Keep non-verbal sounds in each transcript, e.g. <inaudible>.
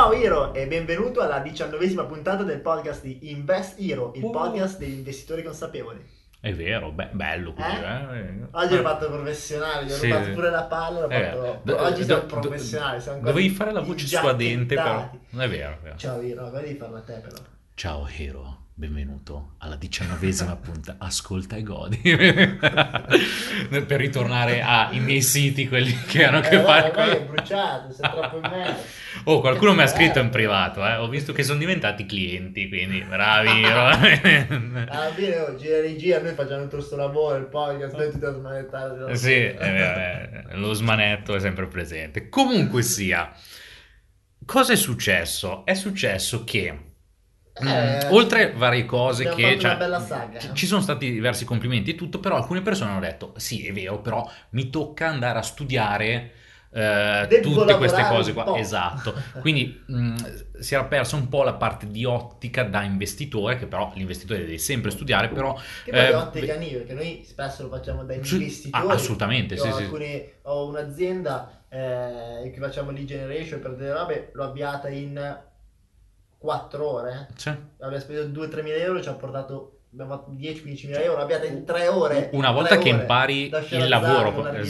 Ciao Hiro e benvenuto alla diciannovesima puntata del podcast di Invest Hero, il Uh. podcast degli investitori consapevoli. È vero, be- bello così, Eh? eh? Oggi l'ho fatto professionale, gli ho Sì. rubato pure la palla, l'ho Eh, fatto... do- Oggi do- siamo do- professionali, siamo quasi Dovevi fare la voce suadente, però. Non è vero, è vero. Ciao Hiro, di farla a te però. Ciao Hero, benvenuto alla diciannovesima <laughs> puntata. Ascolta e godi. <laughs> per ritornare ai miei siti, quelli che hanno a che Eh, fare ormai è con... bruciato, sei troppo in merda. Oh, qualcuno mi ha Eh. scritto in privato, eh. Ho visto che sono diventati clienti, quindi bravi. <laughs> Alla fine, oh, gira regia, noi facciamo tutto questo lavoro, il podcast, noi tutti a smanettare. Sì, vero, eh, lo smanetto è sempre presente. Comunque sia, cosa è successo? È successo che, Eh, oltre varie cose che... cioè, saga, ci- eh. Ci sono stati diversi complimenti e tutto, però alcune persone hanno detto, sì, è vero, però mi tocca andare a studiare... eh, tutte queste cose qua, esatto. <laughs> Quindi mh, si era persa un po' la parte di ottica da investitore, che però l'investitore deve sempre studiare, però Che poi eh, ottica NIO, perché noi spesso lo facciamo da Sì, investitori. ah, assolutamente, sì, ho, sì. alcune- ho un'azienda eh, che facciamo lead generation per delle robe, l'ho avviata in 4 ore. Sì. Abbiamo speso 2-3 mila euro, ci ha portato abbiamo fatto 10-15 mila euro, avviata in 3 ore. Una volta Tre che impari Da il lavoro, <laughs> tre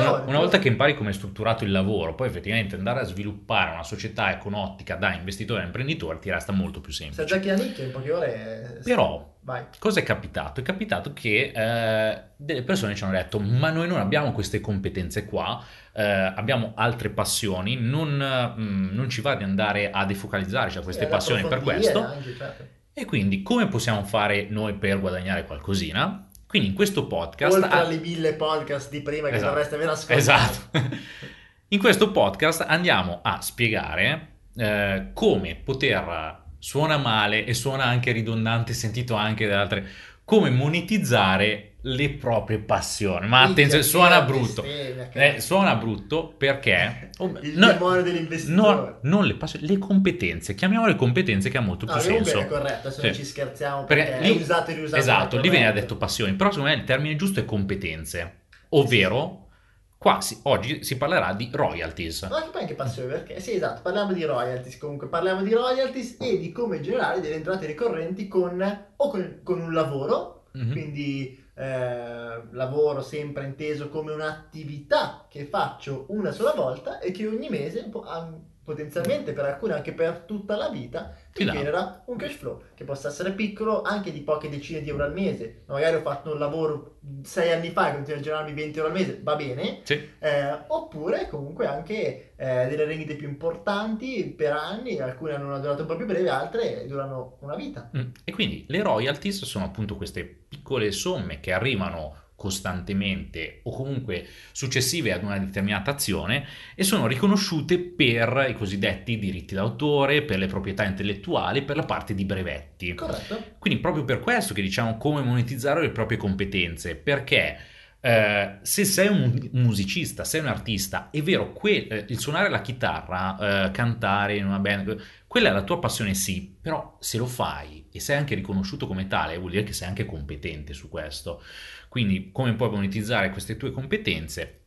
una, una tre volta che impari come è strutturato il lavoro, poi effettivamente andare a sviluppare una società economica da investitore a imprenditore ti resta molto più Se semplice. giochi a nicchia in poche ore... eh, Però, Vai. cosa è capitato? È capitato che eh, delle persone ci hanno detto: Ma noi non abbiamo queste competenze qua, eh, abbiamo altre passioni, non, mm, non ci va di andare a defocalizzarci a queste Eh, passioni per questo. anche, certo. E quindi, come possiamo fare noi per guadagnare qualcosina? Quindi, in questo podcast. Oltre ah, alle mille podcast di prima che Esatto. dovreste aver ascoltato. Esatto. <laughs> In questo podcast andiamo a spiegare eh, come poter suona male e suona anche ridondante, sentito anche da altre, come monetizzare le proprie passioni. Ma attenzione, suona brutto. Eh, suona brutto perché oh, <laughs> Il no- demonio dell'investitore. no- non le passioni, le competenze. Chiamiamole competenze che ha molto No, più comunque senso. è corretto, Sì. non ci scherziamo Perché perché lì- è usato e riusato. Esatto, lì viene detto passioni, però secondo me il termine giusto è competenze, ovvero qua si- oggi si parlerà di royalties. Ma che poi anche passione, perché sì, esatto, parliamo di royalties, comunque parliamo di royalties e di come generare delle entrate ricorrenti con o con, con un lavoro, Mhm. quindi eh, lavoro sempre inteso come un'attività che faccio una sola volta e che ogni mese po- ah, potenzialmente per alcune anche per tutta la vita Ti dà. genera un cash flow che possa essere piccolo anche di poche decine di euro al mese magari ho fatto un lavoro sei anni fa e continuo a generarmi 20 euro al mese va bene Sì. eh, oppure comunque anche eh, delle rendite più importanti per anni, alcune hanno una durata un po' più breve, altre durano una vita. Mm. E quindi le royalties sono appunto queste piccole somme che arrivano costantemente o comunque successive ad una determinata azione e sono riconosciute per i cosiddetti diritti d'autore, per le proprietà intellettuali, per la parte di brevetti. Corretto? Quindi proprio per questo che diciamo come monetizzare le proprie competenze, perché eh, se sei un musicista, sei un artista, è vero, que- eh, il suonare la chitarra, eh, cantare in una band, quella è la tua passione sì, però se lo fai e sei anche riconosciuto come tale, vuol dire che sei anche competente su questo. Quindi come puoi monetizzare queste tue competenze?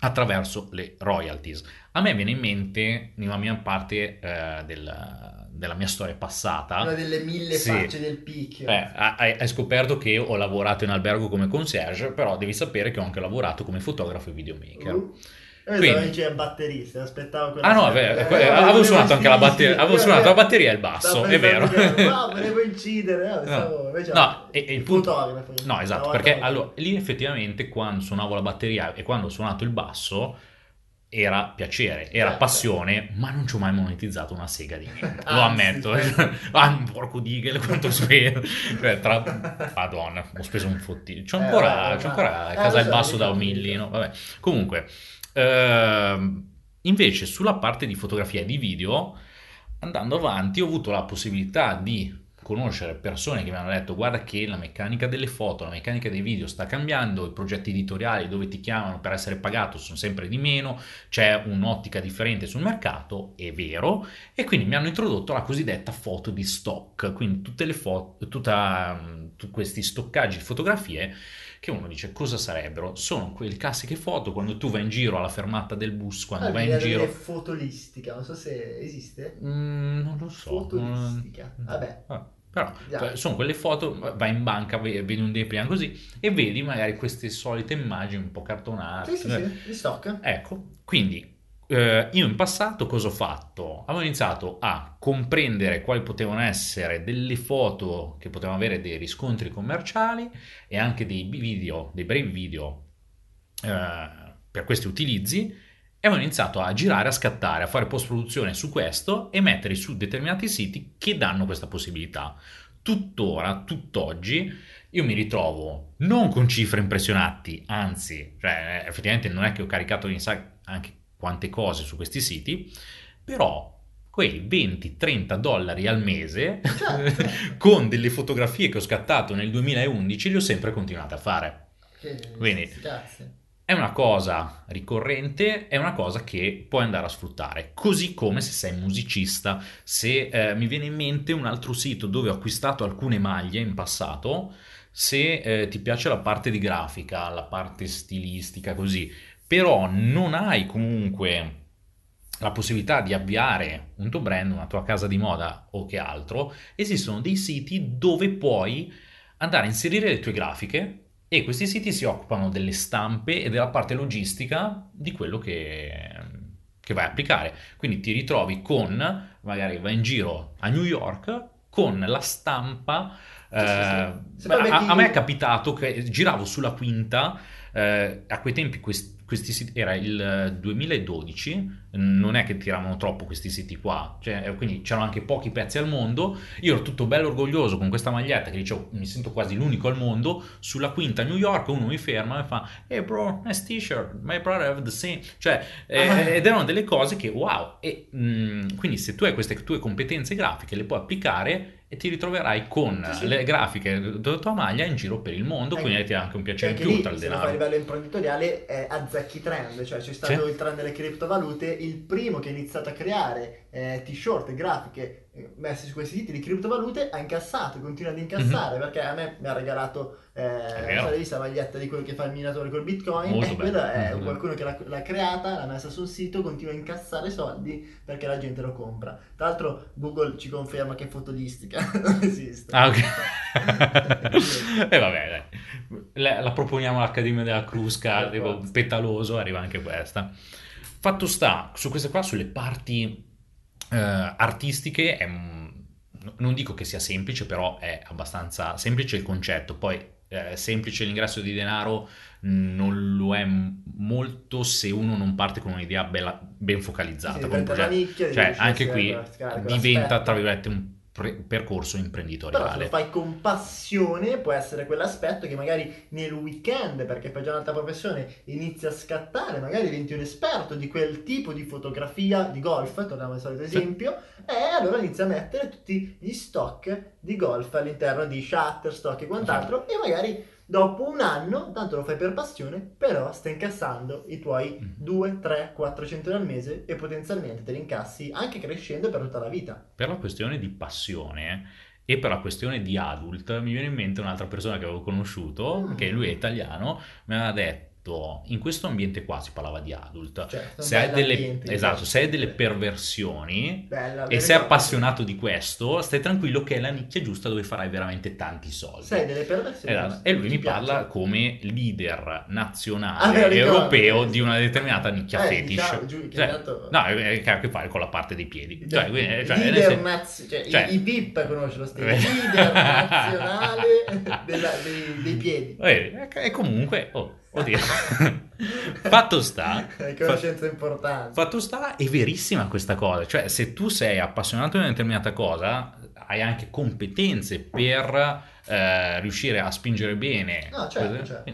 Attraverso le royalties. A me viene in mente, nella mia parte eh, del- della mia storia passata, Una delle mille Sì. facce del picchio. eh, hai, hai scoperto che ho lavorato in albergo come concierge, però devi sapere che ho anche lavorato come fotografo e videomaker. Uh. Quindi- c'è batterista, aspettavo quella Ah no, vabbè, Eh, eh, avevo suonato anche la batteria, avevo eh, suonato eh. la batteria e il basso, è vero. che- <laughs> No, volevo incidere, eh, stavo- invece No, e- e il punto-. No, esatto, perché allora, lì effettivamente quando suonavo la batteria e quando ho suonato il basso era piacere, era Certo. passione, ma non ci ho mai monetizzato una sega di niente, lo <laughs> Anzi, ammetto. certo. <laughs> ah, porco dighe, quanto ho speso. Cioè, tra... Madonna, ho speso un fottino. C'ho Eh, ancora, vabbè, c'ho ancora a eh, casa lo il so, basso mi da un millino, vabbè. Comunque, ehm, invece sulla parte di fotografia e di video, andando avanti, ho avuto la possibilità di conoscere persone che mi hanno detto guarda che la meccanica delle foto, la meccanica dei video sta cambiando, i progetti editoriali dove ti chiamano per essere pagato sono sempre di meno, c'è un'ottica differente sul mercato, è vero, e quindi mi hanno introdotto la cosiddetta foto di stock, quindi tutte le foto, tutta, tutti questi stoccaggi di fotografie che uno dice cosa sarebbero? Sono quelle classiche foto quando tu vai in giro alla fermata del bus, quando Ah, vai in giro... fotolistica, non so se esiste. Mm, non lo so. Fotolistica. Mm, Vabbè. ah, Però Ya. cioè, sono quelle foto, vai in banca, ve- vedi un depliant così e vedi magari queste solite immagini un po' cartonate. Sì, sì, sì, di stock. Ecco, quindi eh, io in passato cosa ho fatto? Avevo iniziato a comprendere quali potevano essere delle foto che potevano avere dei riscontri commerciali e anche dei video, dei brevi video eh, per questi utilizzi e avevo iniziato a girare, a scattare, a fare post-produzione su questo e metterli su determinati siti che danno questa possibilità. Tuttora, tutt'oggi, io mi ritrovo non con cifre impressionanti, anzi, cioè, effettivamente non è che ho caricato anche quante cose su questi siti, però quei 20-30 dollari al mese Certo. <laughs> con delle fotografie che ho scattato nel 2011 li ho sempre continuate a fare. Quindi-. È una cosa ricorrente, è una cosa che puoi andare a sfruttare, così come se sei musicista. Se eh, mi viene in mente un altro sito dove ho acquistato alcune maglie in passato, se eh, ti piace la parte di grafica, la parte stilistica, così, però non hai comunque la possibilità di avviare un tuo brand, una tua casa di moda o che altro, esistono dei siti dove puoi andare a inserire le tue grafiche e questi siti si occupano delle stampe e della parte logistica di quello che, che vai a applicare. Quindi ti ritrovi con, magari vai in giro a New York con la stampa. Sì, sì, sì. eh, a, a me è capitato che giravo sulla quinta, eh, a quei tempi quest- questi siti, era il 2012, non è che tiravano troppo questi siti qua, cioè, eh, quindi c'erano anche pochi pezzi al mondo. Io ero tutto bello orgoglioso con questa maglietta che dicevo mi sento quasi l'unico al mondo. Sulla quinta a New York uno mi ferma e fa Hey bro, nice t-shirt, my brother have the same. Cioè, eh, Ah. ed erano delle cose che wow. E mh, quindi se tu hai queste tue competenze grafiche le puoi applicare e ti ritroverai con Sì, sì. le grafiche della tua maglia in giro per il mondo, Eh, quindi ti dà anche un piacere in più lì, tra il fai a denaro. livello imprenditoriale, è azzecchi trend, cioè c'è stato Sì. il trend delle criptovalute, il primo che ha iniziato a creare eh, t-shirt grafiche eh, messe su questi siti di criptovalute ha incassato, continua ad incassare, perché a me mi ha regalato, eh, la maglietta di quello che fa il minatore col bitcoin, Molto e bello. quello è Mhm. qualcuno che l'ha, l'ha creata, l'ha messa sul sito, continua a incassare soldi perché la gente lo compra. Tra l'altro Google ci conferma che fotolistica <laughs> non esiste. Ah, ok. <laughs> e vabbè, dai. La, la proponiamo all'Accademia della Crusca, tipo petaloso, arriva anche questa. Fatto sta, su queste qua, sulle parti eh, artistiche, è non dico che sia semplice, però è abbastanza semplice il concetto. Poi eh, semplice l'ingresso di denaro non lo è molto se uno non parte con un'idea bella- ben focalizzata. Sì, con un progetto. nicchia, Cioè, anche qui diventa, quell'aspetto. tra virgolette, un pre- percorso Però se imprenditoriale. lo fai con passione può essere quell'aspetto che magari nel weekend, perché fai già un'altra professione, inizi a scattare, magari diventi un esperto di quel tipo di fotografia di golf, torniamo al solito Sì. esempio, e allora inizi a mettere tutti gli stock di golf all'interno di Shutterstock e quant'altro e magari dopo un anno, tanto lo fai per passione, però stai incassando i tuoi Mm. 2, 3, 400 euro al mese e potenzialmente te li incassi anche crescendo per tutta la vita. Per la questione di passione e per la questione di adult, mi viene in mente un'altra persona che avevo conosciuto, Mm. che lui è italiano, mi aveva detto, in questo ambiente qua si parlava di adult, Certo, se hai, delle, esatto, se hai delle perversioni Bella, e sei appassionato di questo, stai tranquillo che è la nicchia giusta dove farai veramente tanti soldi. Sei delle perversioni. Esatto. E lui mi parla piace. come leader Ah, nazionale ricordo. europeo di una determinata nicchia Eh, fetish. diciamo, giù- Cioè, tanto- no, è- che ha a che fare con la parte dei piedi. Cioè, quindi, Leader cioè, sen- naz- cioè, cioè- i, VIP lo stile Eh. <laughs> leader nazionale della- dei, dei piedi Eh, E comunque, oh, oddio. <laughs> fatto sta, è conoscenza importante fatto sta, è verissima questa cosa. Cioè, se tu sei appassionato di una determinata cosa, hai anche competenze per eh, riuscire a spingere bene. No, certo, certo.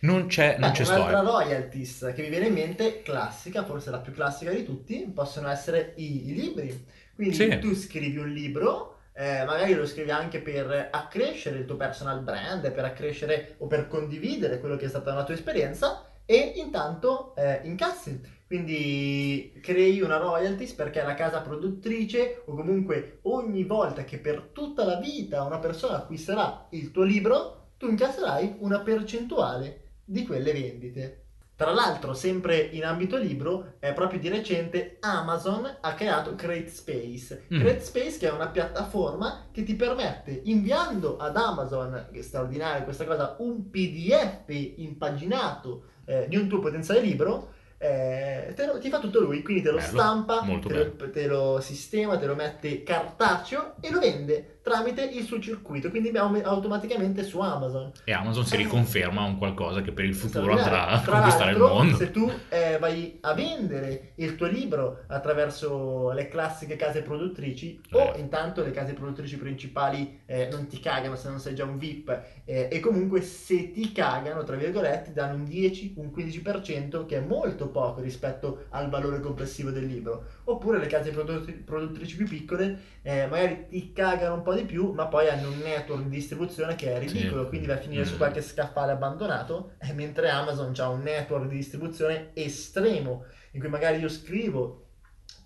Non c'è, non Beh, c'è un'altra storia. royalties che mi viene in mente classica forse la più classica di tutti possono essere i, i libri quindi Sì. tu scrivi un libro eh, magari lo scrivi anche per accrescere il tuo personal brand per accrescere o per condividere quello che è stata la tua esperienza e intanto eh, incassi quindi crei una royalties perché la casa produttrice o comunque ogni volta che per tutta la vita una persona acquisterà il tuo libro tu incasserai una percentuale di quelle vendite. Tra l'altro, sempre in ambito libro, eh, proprio di recente Amazon ha creato CreateSpace. Mm. CreateSpace che è una piattaforma che ti permette, inviando ad Amazon, che è straordinaria questa cosa, un PDF impaginato eh, di un tuo potenziale libro, eh, lo- ti fa tutto lui, quindi te lo Bello, stampa, te lo, te lo sistema, te lo mette cartaceo e lo vende tramite il suo circuito, quindi automaticamente su Amazon. E Amazon si Eh. riconferma un qualcosa che per il futuro andrà a Tra conquistare il mondo. Se tu eh, vai a vendere il tuo libro attraverso le classiche case produttrici, o Eh. intanto le case produttrici principali eh, non ti cagano se non sei già un VIP, eh, e comunque se ti cagano, tra virgolette, danno un 10, un 15%, che è molto poco rispetto al valore complessivo del libro. Oppure le case produttrici più piccole eh, magari ti cagano un po' di più, ma poi hanno un network di distribuzione che è ridicolo, Sì. quindi vai a finire su Mm. qualche scaffale abbandonato, eh, mentre Amazon ha un network di distribuzione estremo, in cui magari io scrivo,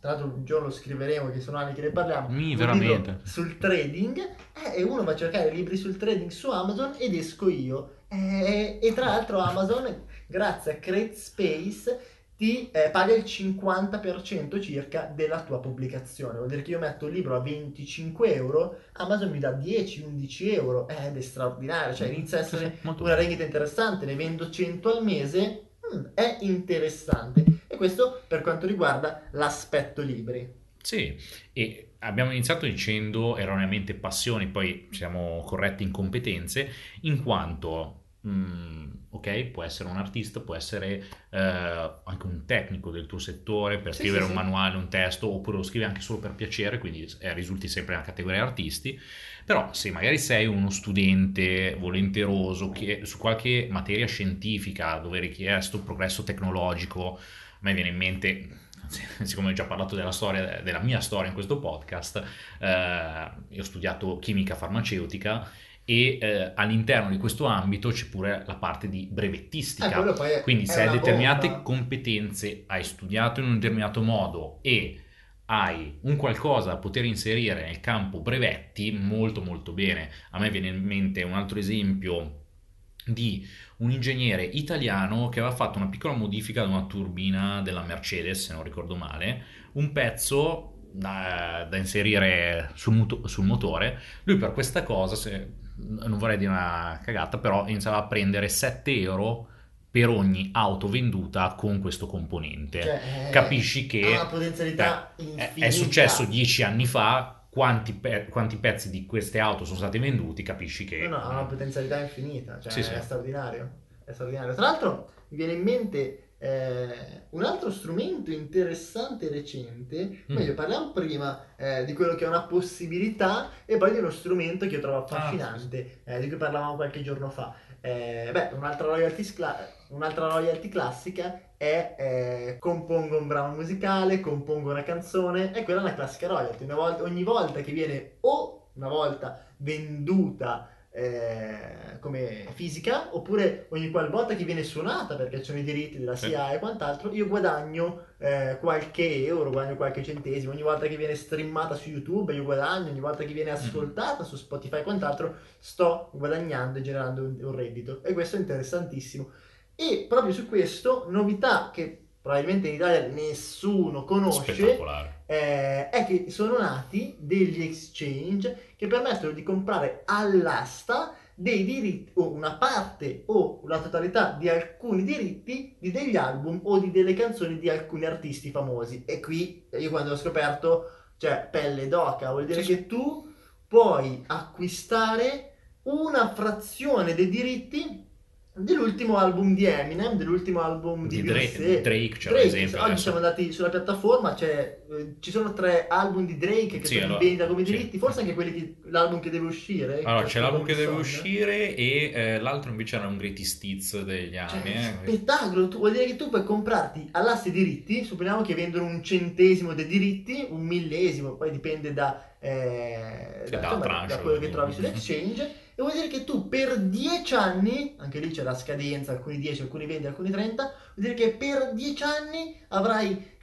tra l'altro un giorno scriveremo, che sono anni che ne parliamo, Mi, veramente. sul trading, eh, e uno va a cercare libri sul trading su Amazon ed esco io. Eh, e tra l'altro Amazon, grazie a CreateSpace, ti eh, paga il 50% circa della tua pubblicazione. Vuol dire che io metto un libro a 25 euro, Amazon mi dà 10-11 euro, eh, ed è straordinario, cioè inizia a essere Molto una rendita interessante, ne vendo 100 al mese, mm, è interessante. E questo per quanto riguarda l'aspetto libri. Sì, e abbiamo iniziato dicendo erroneamente passioni, poi siamo corretti in competenze, in quanto, mm, ok, può essere un artista, può essere eh, anche un tecnico del tuo settore per Sì, scrivere sì, un sì. manuale, un testo, oppure lo scrivi anche solo per piacere, quindi eh, risulti sempre nella categoria artisti. Però se magari sei uno studente volenteroso che su qualche materia scientifica dove è richiesto progresso tecnologico, a me viene in mente, <laughs> siccome ho già parlato della storia, della mia storia in questo podcast, eh, io ho studiato chimica farmaceutica e eh, all'interno di questo ambito c'è pure la parte di Eh, brevettistica. è- Quindi se hai determinate bomba. competenze, hai studiato in un determinato modo e hai un qualcosa da poter inserire nel campo brevetti, molto molto bene. A me viene in mente un altro esempio di un ingegnere italiano che aveva fatto una piccola modifica ad una turbina della Mercedes, se non ricordo male, un pezzo da, da inserire sul, moto- sul motore. Lui per questa cosa, se- non vorrei dire una cagata, però iniziava a prendere 7 euro per ogni auto venduta con questo componente. Cioè, eh, Capisci che ha una potenzialità è, successo dieci anni fa. Quanti, pe- quanti pezzi di queste auto sono stati venduti? Capisci che No, no, ha una potenzialità infinita, cioè Sì, sì. è straordinario. È straordinario. Tra l'altro mi viene in mente eh, un altro strumento interessante e recente, Mm. meglio parliamo prima eh, di quello che è una possibilità e poi di uno strumento che io trovo Ah, affascinante, eh, di cui parlavamo qualche giorno fa. Eh, beh, un'altra royalty, scla- un'altra royalty classica è eh, compongo un brano musicale, compongo una canzone, e quella è una classica royalty. Una volta- ogni volta che viene o una volta venduta eh, come fisica, oppure ogni qualvolta che viene suonata perché ci sono i diritti della. SIA e quant'altro, io guadagno eh, qualche euro, guadagno qualche centesimo. Ogni volta che viene streamata su YouTube, io guadagno, ogni volta che viene ascoltata su Spotify e quant'altro, sto guadagnando e generando un, un reddito. E questo è interessantissimo. E proprio su questo, novità che probabilmente in Italia nessuno conosce, eh, è che sono nati degli exchange che permettono di comprare all'asta dei diritti o una parte o la totalità di alcuni diritti di degli album o di delle canzoni di alcuni artisti famosi. E qui io quando ho scoperto, cioè pelle d'oca, vuol dire sì. che tu puoi acquistare una frazione dei diritti dell'ultimo album di Eminem, dell'ultimo album di, Di Dra- Beyoncé. Drake, c'è Drake, l'esempio oggi adesso. siamo andati sulla piattaforma, c'è, eh, ci sono tre album di Drake che Sì, sono allora, vendita come sì. diritti, forse anche quelli che, l'album che deve uscire. Allora, c'è l'album che deve uscire e eh, l'altro invece era un greatest hits degli Cioè, anni. eh. spettacolo, tu, vuol dire che tu puoi comprarti all'asse diritti, supponiamo che vendono un centesimo dei diritti, un millesimo, poi dipende da, eh, da, insomma, da quello che trovi sull'exchange, <laughs> e vuol dire che tu per 10 anni, anche lì c'è la scadenza, alcuni 10, alcuni 20, alcuni 30, vuol dire che per 10 anni avrai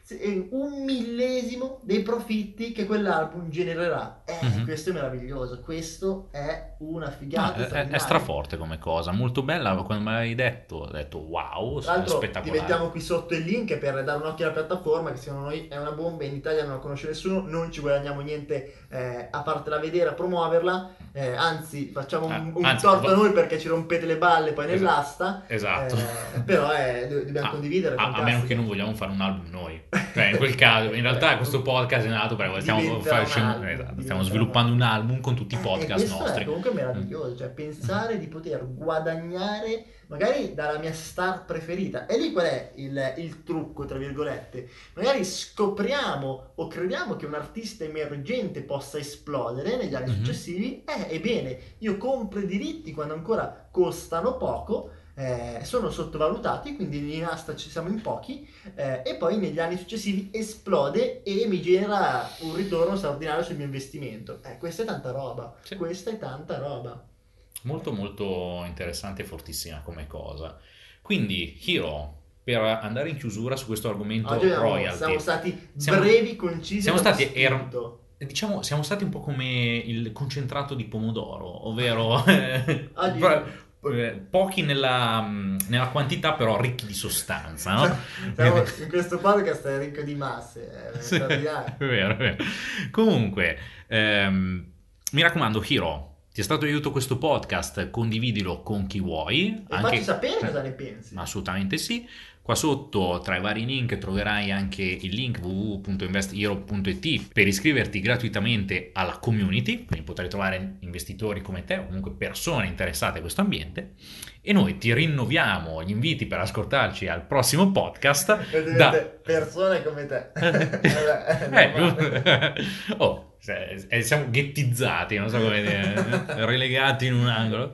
un millesimo dei profitti che quell'album genererà. Eh, Mhm. questo è meraviglioso, questo è una No, figata. è, è- è straforte come cosa, molto bella. Quando me l'hai detto, ho detto wow, l'altro ti spettacolare. mettiamo qui sotto il link per dare un occhio alla piattaforma che secondo noi è una bomba, in Italia non la conosce nessuno, non ci guadagniamo niente eh, a fartela vedere, a promuoverla, eh, anzi facciamo un, Ah, un anzi, torto a va- noi perché ci rompete le balle poi Esatto. nell'asta, Esatto. eh, però eh, do- dobbiamo Ah, condividere. A, a meno che non vogliamo fare un album noi. Cioè, in quel caso, in realtà questo podcast è nato perché stiamo, facendo- esatto, stiamo sviluppando un album con tutti i Eh, podcast questo nostri. è comunque meraviglioso, cioè pensare di poter guadagnare magari dalla mia star preferita. E lì qual è il, il trucco, tra virgolette? Magari scopriamo o crediamo che un artista emergente possa esplodere negli anni Mhm. successivi. Eh, ebbene, io compro i diritti quando ancora costano poco. Eh, sono sottovalutati, quindi in asta ci siamo in pochi, eh, e poi negli anni successivi esplode e mi genera un ritorno straordinario sul mio investimento. Eh, questa è tanta roba. Sì. Questa è tanta roba. Molto molto interessante e fortissima come cosa. Quindi, Hiro, per andare in chiusura su questo argomento Oggi royalty, siamo stati Siamo- brevi, concisi. siamo stati er- diciamo, siamo stati un po' come il concentrato di pomodoro, ovvero <laughs> <laughs> eh, pochi nella, nella quantità, però ricchi di sostanza, no? <laughs> Siamo- in questo podcast è ricco di masse. È <laughs> Sì, straordinario. <laughs> è vero, è vero. Comunque, ehm, mi raccomando, Hiro, ti è stato d'aiuto questo podcast, condividilo con chi vuoi. E facci sapere cosa ne pensi. Assolutamente sì. Qua sotto tra i vari link troverai anche il link www.investhero.it per iscriverti gratuitamente alla community, quindi potrai trovare investitori come te o comunque persone interessate a questo ambiente. E noi ti rinnoviamo gli inviti per ascoltarci al prossimo podcast. Da- persone come te. <laughs> Eh, eh, <laughs> oh, siamo ghettizzati, non so come dire, eh, relegati in un angolo.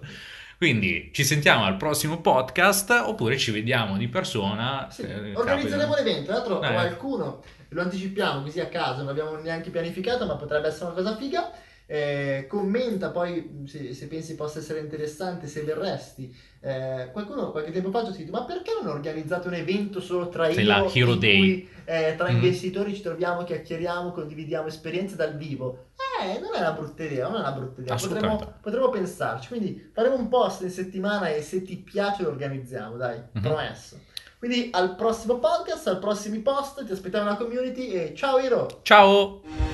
Quindi ci sentiamo al prossimo podcast oppure ci vediamo di persona. Sì, eh, organizzeremo capita. l'evento, tra l'altro Eh. qualcuno lo anticipiamo così a caso, non l'abbiamo neanche pianificato, ma potrebbe essere una cosa figa. Eh, commenta poi se, se pensi possa essere interessante, se verresti. Eh, qualcuno qualche tempo fa ci ha scritto: Ma perché non organizzate un evento solo tra Sì, io la Hero in Day. cui eh, tra Mhm. investitori ci troviamo, chiacchieriamo, condividiamo esperienze dal vivo? Eh, non è una brutta idea, non è una brutta idea. Potremmo, potremmo pensarci. Quindi faremo un post in settimana e se ti piace lo organizziamo, dai, Mhm. promesso. Quindi al prossimo podcast, al prossimi post, ti aspettiamo nella community e ciao Iro! Ciao!